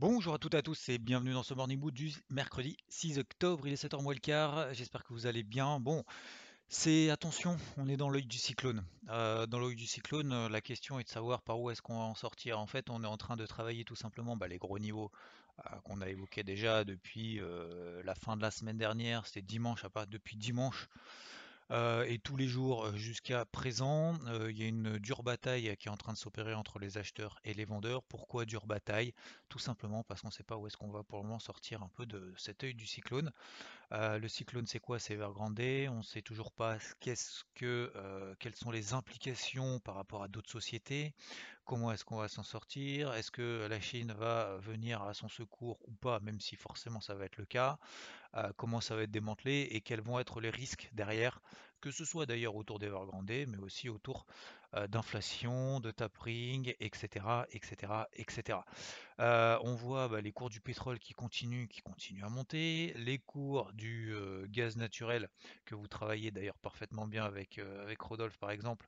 Bonjour à toutes et à tous et bienvenue dans ce Morning Mood du mercredi 6 octobre. Il est 7h moins le quart. J'espère que vous allez bien. Bon, c'est attention, on est dans l'œil du cyclone. Euh, dans l'œil du cyclone, euh, la question est de savoir par où est-ce qu'on va en sortir. En fait, on est en train de travailler tout simplement bah, les gros niveaux euh, qu'on a évoqués déjà depuis la fin de la semaine dernière. C'était dimanche, à part depuis dimanche. Et tous les jours jusqu'à présent, il y a une dure bataille qui est en train de s'opérer entre les acheteurs et les vendeurs. Pourquoi dure bataille? Tout simplement parce qu'on ne sait pas où est-ce qu'on va pour le moment sortir un peu de cet œil du cyclone. Le cyclone, c'est quoi? C'est Evergrande. On ne sait toujours pas qu'est-ce que, quelles sont les implications par rapport à d'autres sociétés. Comment est-ce qu'on va s'en sortir? Est-ce que la Chine va venir à son secours ou pas, même si forcément ça va être le cas? Comment ça va être démantelé et quels vont être les risques derrière, que ce soit d'ailleurs autour d'Evergrande, mais aussi autour d'inflation, de tapering, etc., etc., etc. on voit bah, les cours du pétrole qui continuent, qui continuent à monter, les cours du gaz naturel que vous travaillez d'ailleurs parfaitement bien avec, avec Rodolphe par exemple,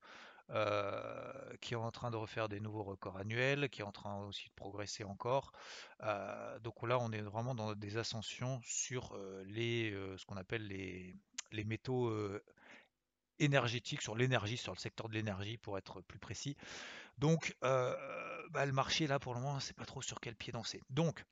qui est en train de refaire des nouveaux records annuels, qui est en train aussi de progresser encore. donc là, on est vraiment dans des ascensions sur les, ce qu'on appelle les, les métaux énergétique, sur l'énergie, sur le secteur de l'énergie pour être plus précis. Donc euh, bah, le marché là pour le moment, c'est pas trop sur quel pied danser. Donc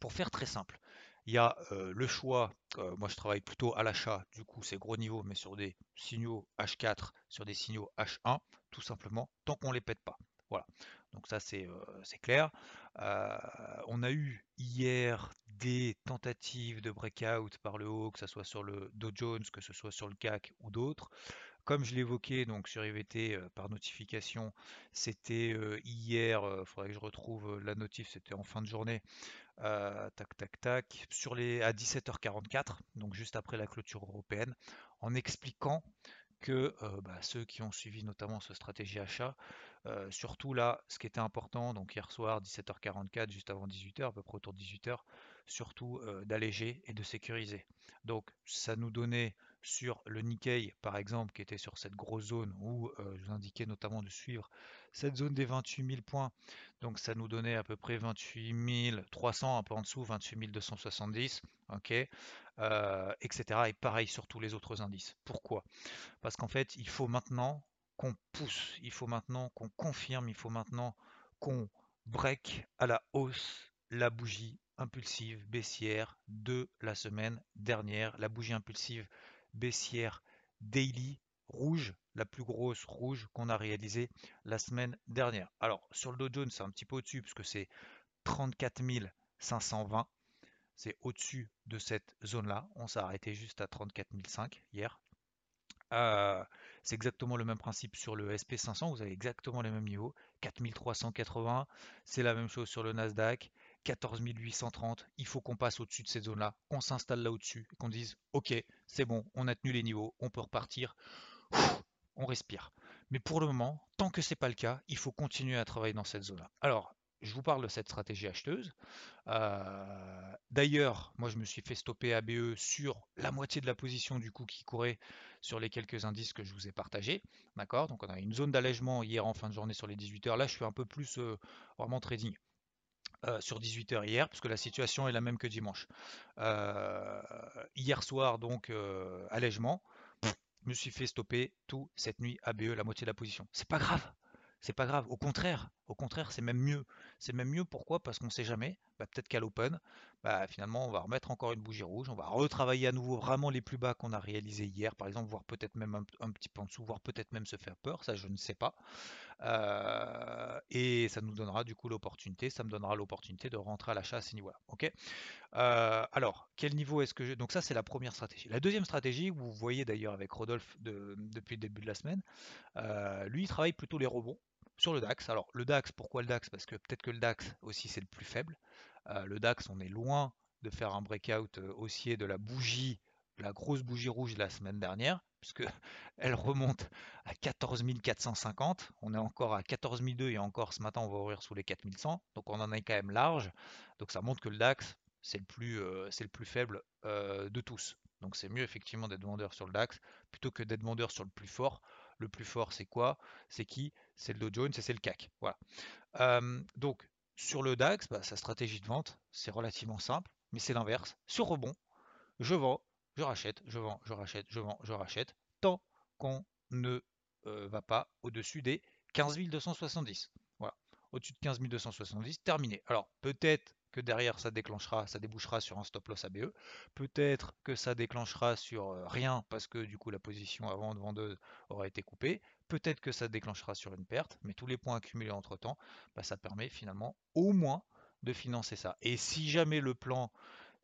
pour faire très simple, il y a euh, le choix, euh, moi je travaille plutôt à l'achat, du coup c'est gros niveau, mais sur des signaux H4, sur des signaux H1, tout simplement, tant qu'on les pète pas. Voilà, donc ça c'est clair. on a eu hier des tentatives de breakout par le haut, que ce soit sur le Dow Jones, que ce soit sur le CAC ou d'autres. Comme je l'évoquais donc sur IVT par notification, c'était hier, il faudrait que je retrouve la notif, c'était en fin de journée, tac tac tac, sur les, à 17h44, donc juste après la clôture européenne, en expliquant que bah, ceux qui ont suivi notamment ce stratégie achat, surtout là, ce qui était important, donc hier soir 17h44, juste avant 18h, à peu près autour de 18h, surtout d'alléger et de sécuriser. Donc ça nous donnait sur le Nikkei par exemple, qui était sur cette grosse zone où je vous indiquais notamment de suivre cette zone des 28 000 points. Donc ça nous donnait à peu près 28 300, un peu en dessous, 28 270, ok, etc. Et pareil sur tous les autres indices. Pourquoi? Parce qu'en fait, il faut maintenant qu'on pousse, il faut maintenant qu'on confirme, il faut maintenant qu'on break à la hausse la bougie impulsive baissière de la semaine dernière, la bougie impulsive baissière daily rouge, la plus grosse rouge qu'on a réalisée la semaine dernière. Alors sur le Dow Jones, c'est un petit peu au-dessus puisque c'est 34 520. C'est au-dessus de cette zone-là. On s'est arrêté juste à 34 500 hier. Euh, c'est exactement le même principe sur le SP500. Vous avez exactement les mêmes niveaux. 4380. C'est la même chose sur le Nasdaq. 14 830, il faut qu'on passe au-dessus de cette zone-là, qu'on s'installe là au-dessus, qu'on dise ok, c'est bon, on a tenu les niveaux, on peut repartir, on respire. Mais pour le moment, tant que ce n'est pas le cas, il faut continuer à travailler dans cette zone-là. Alors, je vous parle de cette stratégie acheteuse. Euh, d'ailleurs, moi je me suis fait stopper ABE sur la moitié de la position du coup qui courait sur les quelques indices que je vous ai partagés. D'accord? Donc on a une zone d'allègement hier en fin de journée sur les 18 heures. Là, je suis un peu plus euh, vraiment trading. Euh, sur 18h hier, puisque la situation est la même que dimanche. Hier soir, donc, allègement, je me suis fait stopper tout cette nuit ABE, la moitié de la position. C'est pas grave, c'est pas grave. Au contraire, au contraire, c'est même mieux. C'est même mieux pourquoi? Parce qu'on ne sait jamais. Bah, peut-être qu'à l'open, bah, finalement, on va remettre encore une bougie rouge. On va retravailler à nouveau vraiment les plus bas qu'on a réalisés hier, par exemple, voire peut-être même un, petit peu en dessous, voire peut-être même se faire peur. Ça, je ne sais pas. Euh, et ça nous donnera du coup l'opportunité. Ça me donnera l'opportunité de rentrer à l'achat à ces niveaux-là. Ok? Euh, alors, quel niveau est-ce que je. Donc, ça, c'est la première stratégie. La deuxième stratégie, vous voyez d'ailleurs avec Rodolphe depuis le début de la semaine, euh, lui, il travaille plutôt les rebonds sur le DAX. Alors le DAX, pourquoi le DAX? Parce que peut-être que le DAX aussi c'est le plus faible. Euh, le DAX, on est loin de faire un breakout euh, haussier de la bougie, la grosse bougie rouge la semaine dernière, puisque elle remonte à 14 450. On est encore à 14 200 et encore ce matin on va ouvrir sous les 4100. Donc on en est quand même large. Donc ça montre que le DAX c'est le plus, euh, c'est le plus faible de tous. Donc c'est mieux effectivement d'être vendeur sur le DAX plutôt que d'être vendeur sur le plus fort. Le plus fort c'est quoi? C'est qui? C'est le Dow Jones et c'est le CAC. Voilà. donc sur le DAX, bah, sa stratégie de vente, c'est relativement simple, mais c'est l'inverse. Sur rebond, je vends, je rachète, je vends, je rachète, je vends, je rachète, tant qu'on ne va pas au-dessus des 15 270. Voilà. Au-dessus de 15 270, terminé. Alors peut-être que derrière ça déclenchera, ça débouchera sur un stop loss ABE. Peut-être que ça déclenchera sur rien parce que du coup la position avant de vendeuse aura été coupée. Peut-être que ça déclenchera sur une perte, mais tous les points accumulés entre temps, bah, ça permet finalement au moins de financer ça. Et si jamais le plan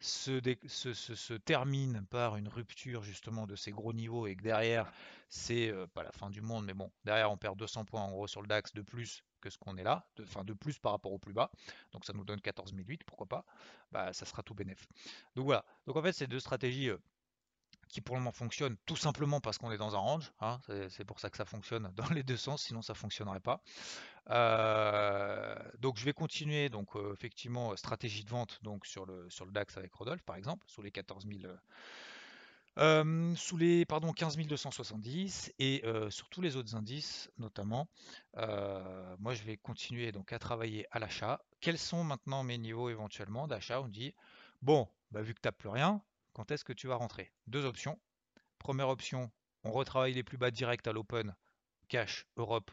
se, se, termine par une rupture justement de ces gros niveaux et que derrière c'est pas la fin du monde, mais bon, derrière on perd 200 points en gros sur le DAX de plus que ce qu'on est là, de, enfin de plus par rapport au plus bas, donc ça nous donne 14 008, pourquoi pas, bah ça sera tout bénéf. Donc voilà, donc en fait c'est deux stratégies qui pour le moment fonctionnent tout simplement parce qu'on est dans un range, hein, c'est pour ça que ça fonctionne dans les deux sens, sinon ça fonctionnerait pas. Euh, donc je vais continuer donc euh, effectivement stratégie de vente donc sur le sur le DAX avec Rodolphe par exemple sous les 14 000 euh, sous les pardon 15 270 et sur tous les autres indices notamment moi je vais continuer donc à travailler à l'achat quels sont maintenant mes niveaux éventuellement d'achat? On dit bon bah, vu que tu n'as plus rien quand est-ce que tu vas rentrer? Deux options première option on retravaille les plus bas directs à l'open cash Europe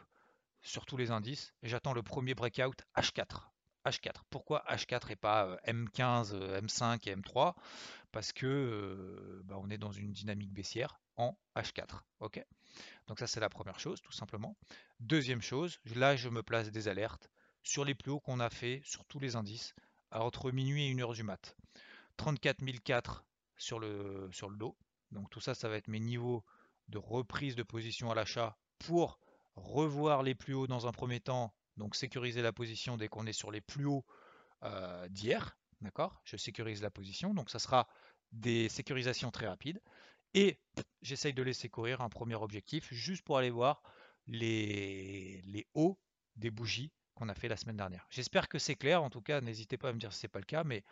sur tous les indices j'attends le premier breakout H4. H4. Pourquoi H4 et pas M15, M5 et M3 Parce que euh, bah, on est dans une dynamique baissière en H4. Ok? Donc ça c'est la première chose, tout simplement. Deuxième chose, là je me place des alertes sur les plus hauts qu'on a fait sur tous les indices entre minuit et 1h du mat. 34 004 sur le, sur le dos. Donc tout ça, ça va être mes niveaux de reprise de position à l'achat pour revoir les plus hauts dans un premier temps, donc sécuriser la position dès qu'on est sur les plus hauts euh, d'hier. D'accord? Je sécurise la position, donc ça sera des sécurisations très rapides. Et j'essaye de laisser courir un premier objectif juste pour aller voir les, les hauts des bougies qu'on a fait la semaine dernière. J'espère que c'est clair, en tout cas n'hésitez pas à me dire si ce n'est pas le cas, mais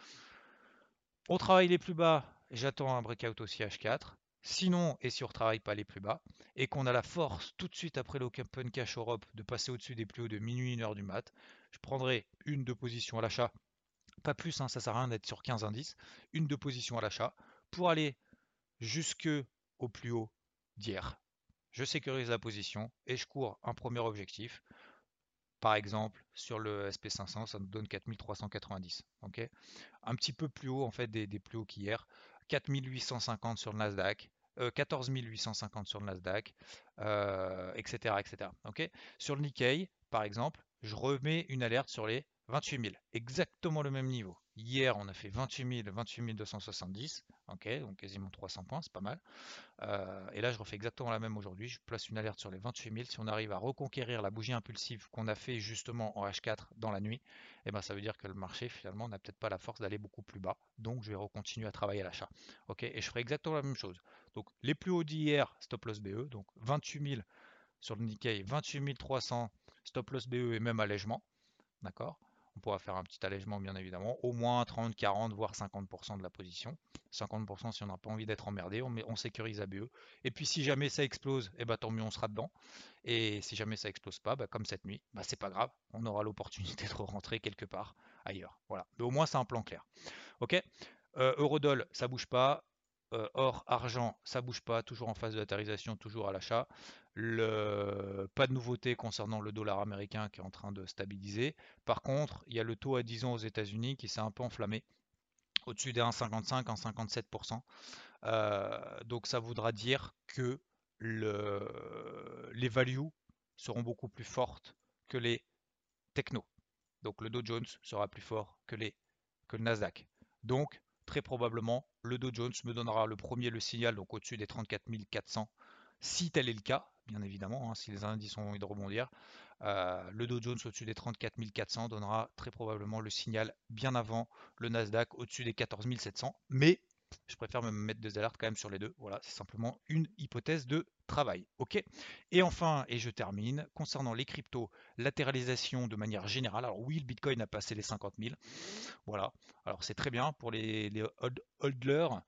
on travaille les plus bas, j'attends un breakout aussi H4. Sinon, et si on ne retravaille pas les plus bas, et qu'on a la force tout de suite après l'Open Cash Europe de passer au-dessus des plus hauts de minuit, 1 heure du mat, je prendrai une de position à l'achat, pas plus, hein, ça sert à rien d'être sur 15 indices, une de position à l'achat pour aller jusque au plus haut d'hier. Je sécurise la position et je cours un premier objectif. Par exemple, sur le SP500, ça nous donne 4390. ok? Un petit peu plus haut en fait des, des plus hauts qu'hier. 4850 sur le Nasdaq, 14 euh, 850 sur le Nasdaq, etc., etc. sur le Nikkei, par exemple, je remets une alerte sur les 28 000, exactement le même niveau. Hier, on a fait 28 000, 28 270, donc quasiment 300 points, c'est pas mal. Euh, et là, je refais exactement la même aujourd'hui. Je place une alerte sur les 28 000. Si on arrive à reconquérir la bougie impulsive qu'on a fait justement en H4 dans la nuit, eh ben, ça veut dire que le marché finalement n'a peut-être pas la force d'aller beaucoup plus bas. Donc, je vais recontinuer à travailler à l'achat. Et je ferai exactement la même chose. Donc, les plus hauts d'hier, stop loss BE, donc 28 000 sur le Nikkei, 28 300 stop loss BE et même allègement. D'accord? On pourra faire un petit allègement bien évidemment, au moins 30, 40, voire 50% de la position. 50% si on n'a pas envie d'être emmerdé, on, on sécurise ABE. Et puis si jamais ça explose, eh ben, tant mieux on sera dedans. Et si jamais ça explose pas, bah, comme cette nuit, bah, c'est pas grave, on aura l'opportunité de rentrer quelque part ailleurs. Voilà, mais au moins c'est un plan clair. Ok? Euh, Eurodoll, ça bouge pas. Euh, or, argent, ça bouge pas, toujours en phase de latérisation, toujours à l'achat. Pas de nouveauté concernant le dollar américain qui est en train de stabiliser. Par contre, il y a le taux à 10 ans aux États-Unis qui s'est un peu enflammé, au-dessus des 1,55, 1,57%. Euh, donc ça voudra dire que les values seront beaucoup plus fortes que les technos. Donc le Dow Jones sera plus fort que, que le Nasdaq. Donc très probablement le Dow Jones me donnera le premier le signal, donc au-dessus des 34 400 si tel est le cas, bien évidemment, hein, si les indices ont envie de rebondir. Euh, le Dow Jones au-dessus des 34 400 donnera très probablement le signal bien avant le Nasdaq au-dessus des 14 700. Mais je préfère me mettre des alertes quand même sur les deux. Voilà, c'est simplement une hypothèse de travail. Ok Et enfin, et je termine, concernant les cryptos, latéralisation de manière générale. Alors oui, le Bitcoin a passé les 50 000. Voilà. Alors c'est très bien pour les, les hodlers,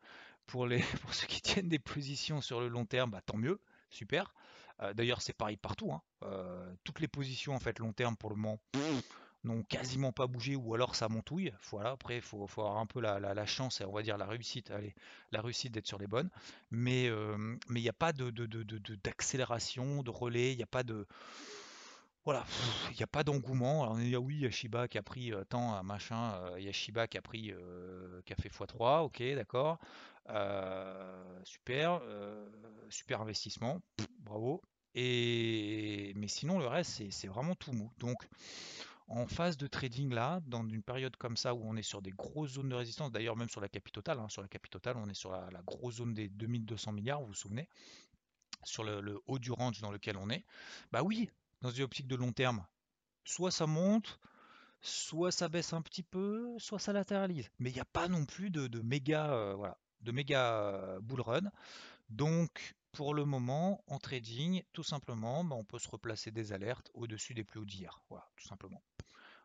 pour, les, pour ceux qui tiennent des positions sur le long terme, bah, tant mieux, super. Euh, d'ailleurs, c'est pareil partout. Hein. Euh, toutes les positions en fait long terme pour le moment n'ont quasiment pas bougé ou alors ça montouille. Voilà, après, il faut, avoir un peu la, chance et on va dire la réussite, la réussite d'être sur les bonnes. Mais euh, il n'y a pas d'accélération, de, relais, il n'y a pas de. Voilà, il n'y a pas d'engouement. Alors, y a oui, il y a Shiba qui a pris tant, machin, il y a Shiba qui a pris, qui a fait x3, ok, d'accord. Super, super investissement, bravo. Et mais sinon le reste c'est vraiment tout mou. Donc en phase de trading là, dans une période comme ça où on est sur des grosses zones de résistance, d'ailleurs même sur la capitale, hein, sur la capitale on est sur la, grosse zone des 2200 milliards, vous vous souvenez, sur le, haut du range dans lequel on est, bah oui, dans une optique de long terme, soit ça monte, soit ça baisse un petit peu, soit ça latéralise. Mais il n'y a pas non plus de, méga, euh, voilà, de méga bull run. Donc pour le moment, en trading, tout simplement, bah, on peut se replacer des alertes au-dessus des plus hauts d'hier. Voilà, tout simplement.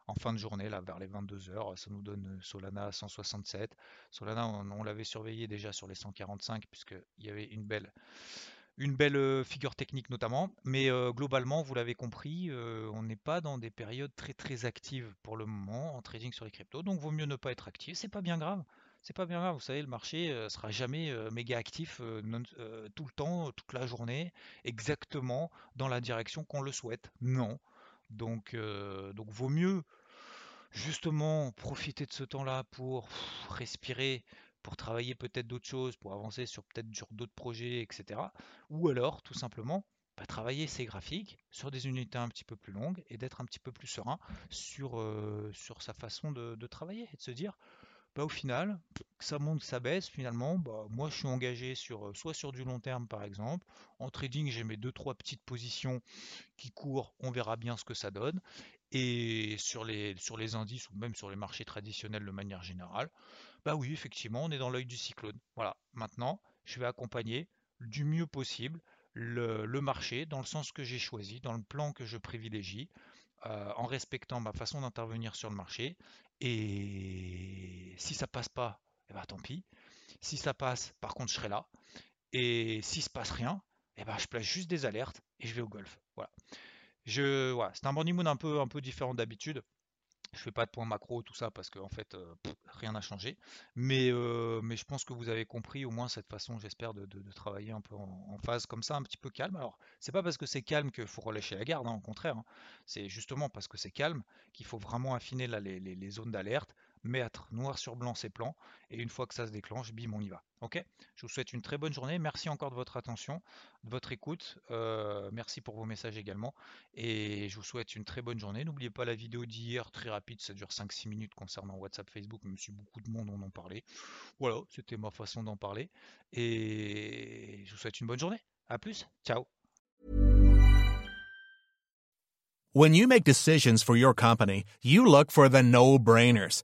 En fin de journée, là, vers les 22h, ça nous donne euh, Solana à 167. Solana, on, l'avait surveillé déjà sur les 145, puisqu'il y avait une belle, une belle euh, figure technique notamment. Mais euh, globalement, vous l'avez compris, on n'est pas dans des périodes très très actives pour le moment en trading sur les cryptos. Donc, vaut mieux ne pas être actif. C'est pas bien grave c'est pas bien grave, vous savez, le marché euh, sera jamais euh, méga actif euh, tout le temps, toute la journée, exactement dans la direction qu'on le souhaite. Non. Donc, donc vaut mieux justement profiter de ce temps-là pour respirer, pour travailler peut-être d'autres choses, pour avancer sur peut-être sur d'autres projets, etc. Ou alors tout simplement bah, travailler ses graphiques sur des unités un petit peu plus longues et d'être un petit peu plus serein sur, sur sa façon de travailler et de se dire bah, au final, que ça monte, ça baisse, finalement, bah, moi je suis engagé sur euh, soit sur du long terme par exemple. En trading, j'ai mes deux trois petites positions qui courent, on verra bien ce que ça donne. Et sur les, sur les indices ou même sur les marchés traditionnels de manière générale, bah oui, effectivement, on est dans l'œil du cyclone. Voilà, maintenant, je vais accompagner du mieux possible le, le marché dans le sens que j'ai choisi, dans le plan que je privilégie. Euh, en respectant ma façon d'intervenir sur le marché. Et si ça passe pas, eh ben, tant pis. Si ça passe, par contre, je serai là. Et si se passe rien, eh ben, je place juste des alertes et je vais au golf. Voilà. Je, voilà, c'est un morning un peu, un peu différent d'habitude. Je fais pas de points macro, tout ça, parce qu'en en fait, euh, rien n'a changé. Mais, euh, mais je pense que vous avez compris au moins cette façon, j'espère, de, travailler un peu en, phase comme ça, un petit peu calme. Alors, c'est pas parce que c'est calme qu'il faut relâcher la garde, hein, au contraire. Hein. C'est justement parce que c'est calme qu'il faut vraiment affiner les zones d'alerte, mettre noir sur blanc ses plans, et une fois que ça se déclenche, bim, on y va. Ok? Je vous souhaite une très bonne journée. Merci encore de votre attention, de votre écoute. Euh, merci pour vos messages également. Et je vous souhaite une très bonne journée. N'oubliez pas la vidéo d'hier, très rapide, ça dure 5-6 minutes concernant WhatsApp, Facebook, même si beaucoup de monde en ont parlé. Voilà, c'était ma façon d'en parler. Et je vous souhaite une bonne journée. À plus. Ciao. When you make decisions for your company, you look for the no-brainers.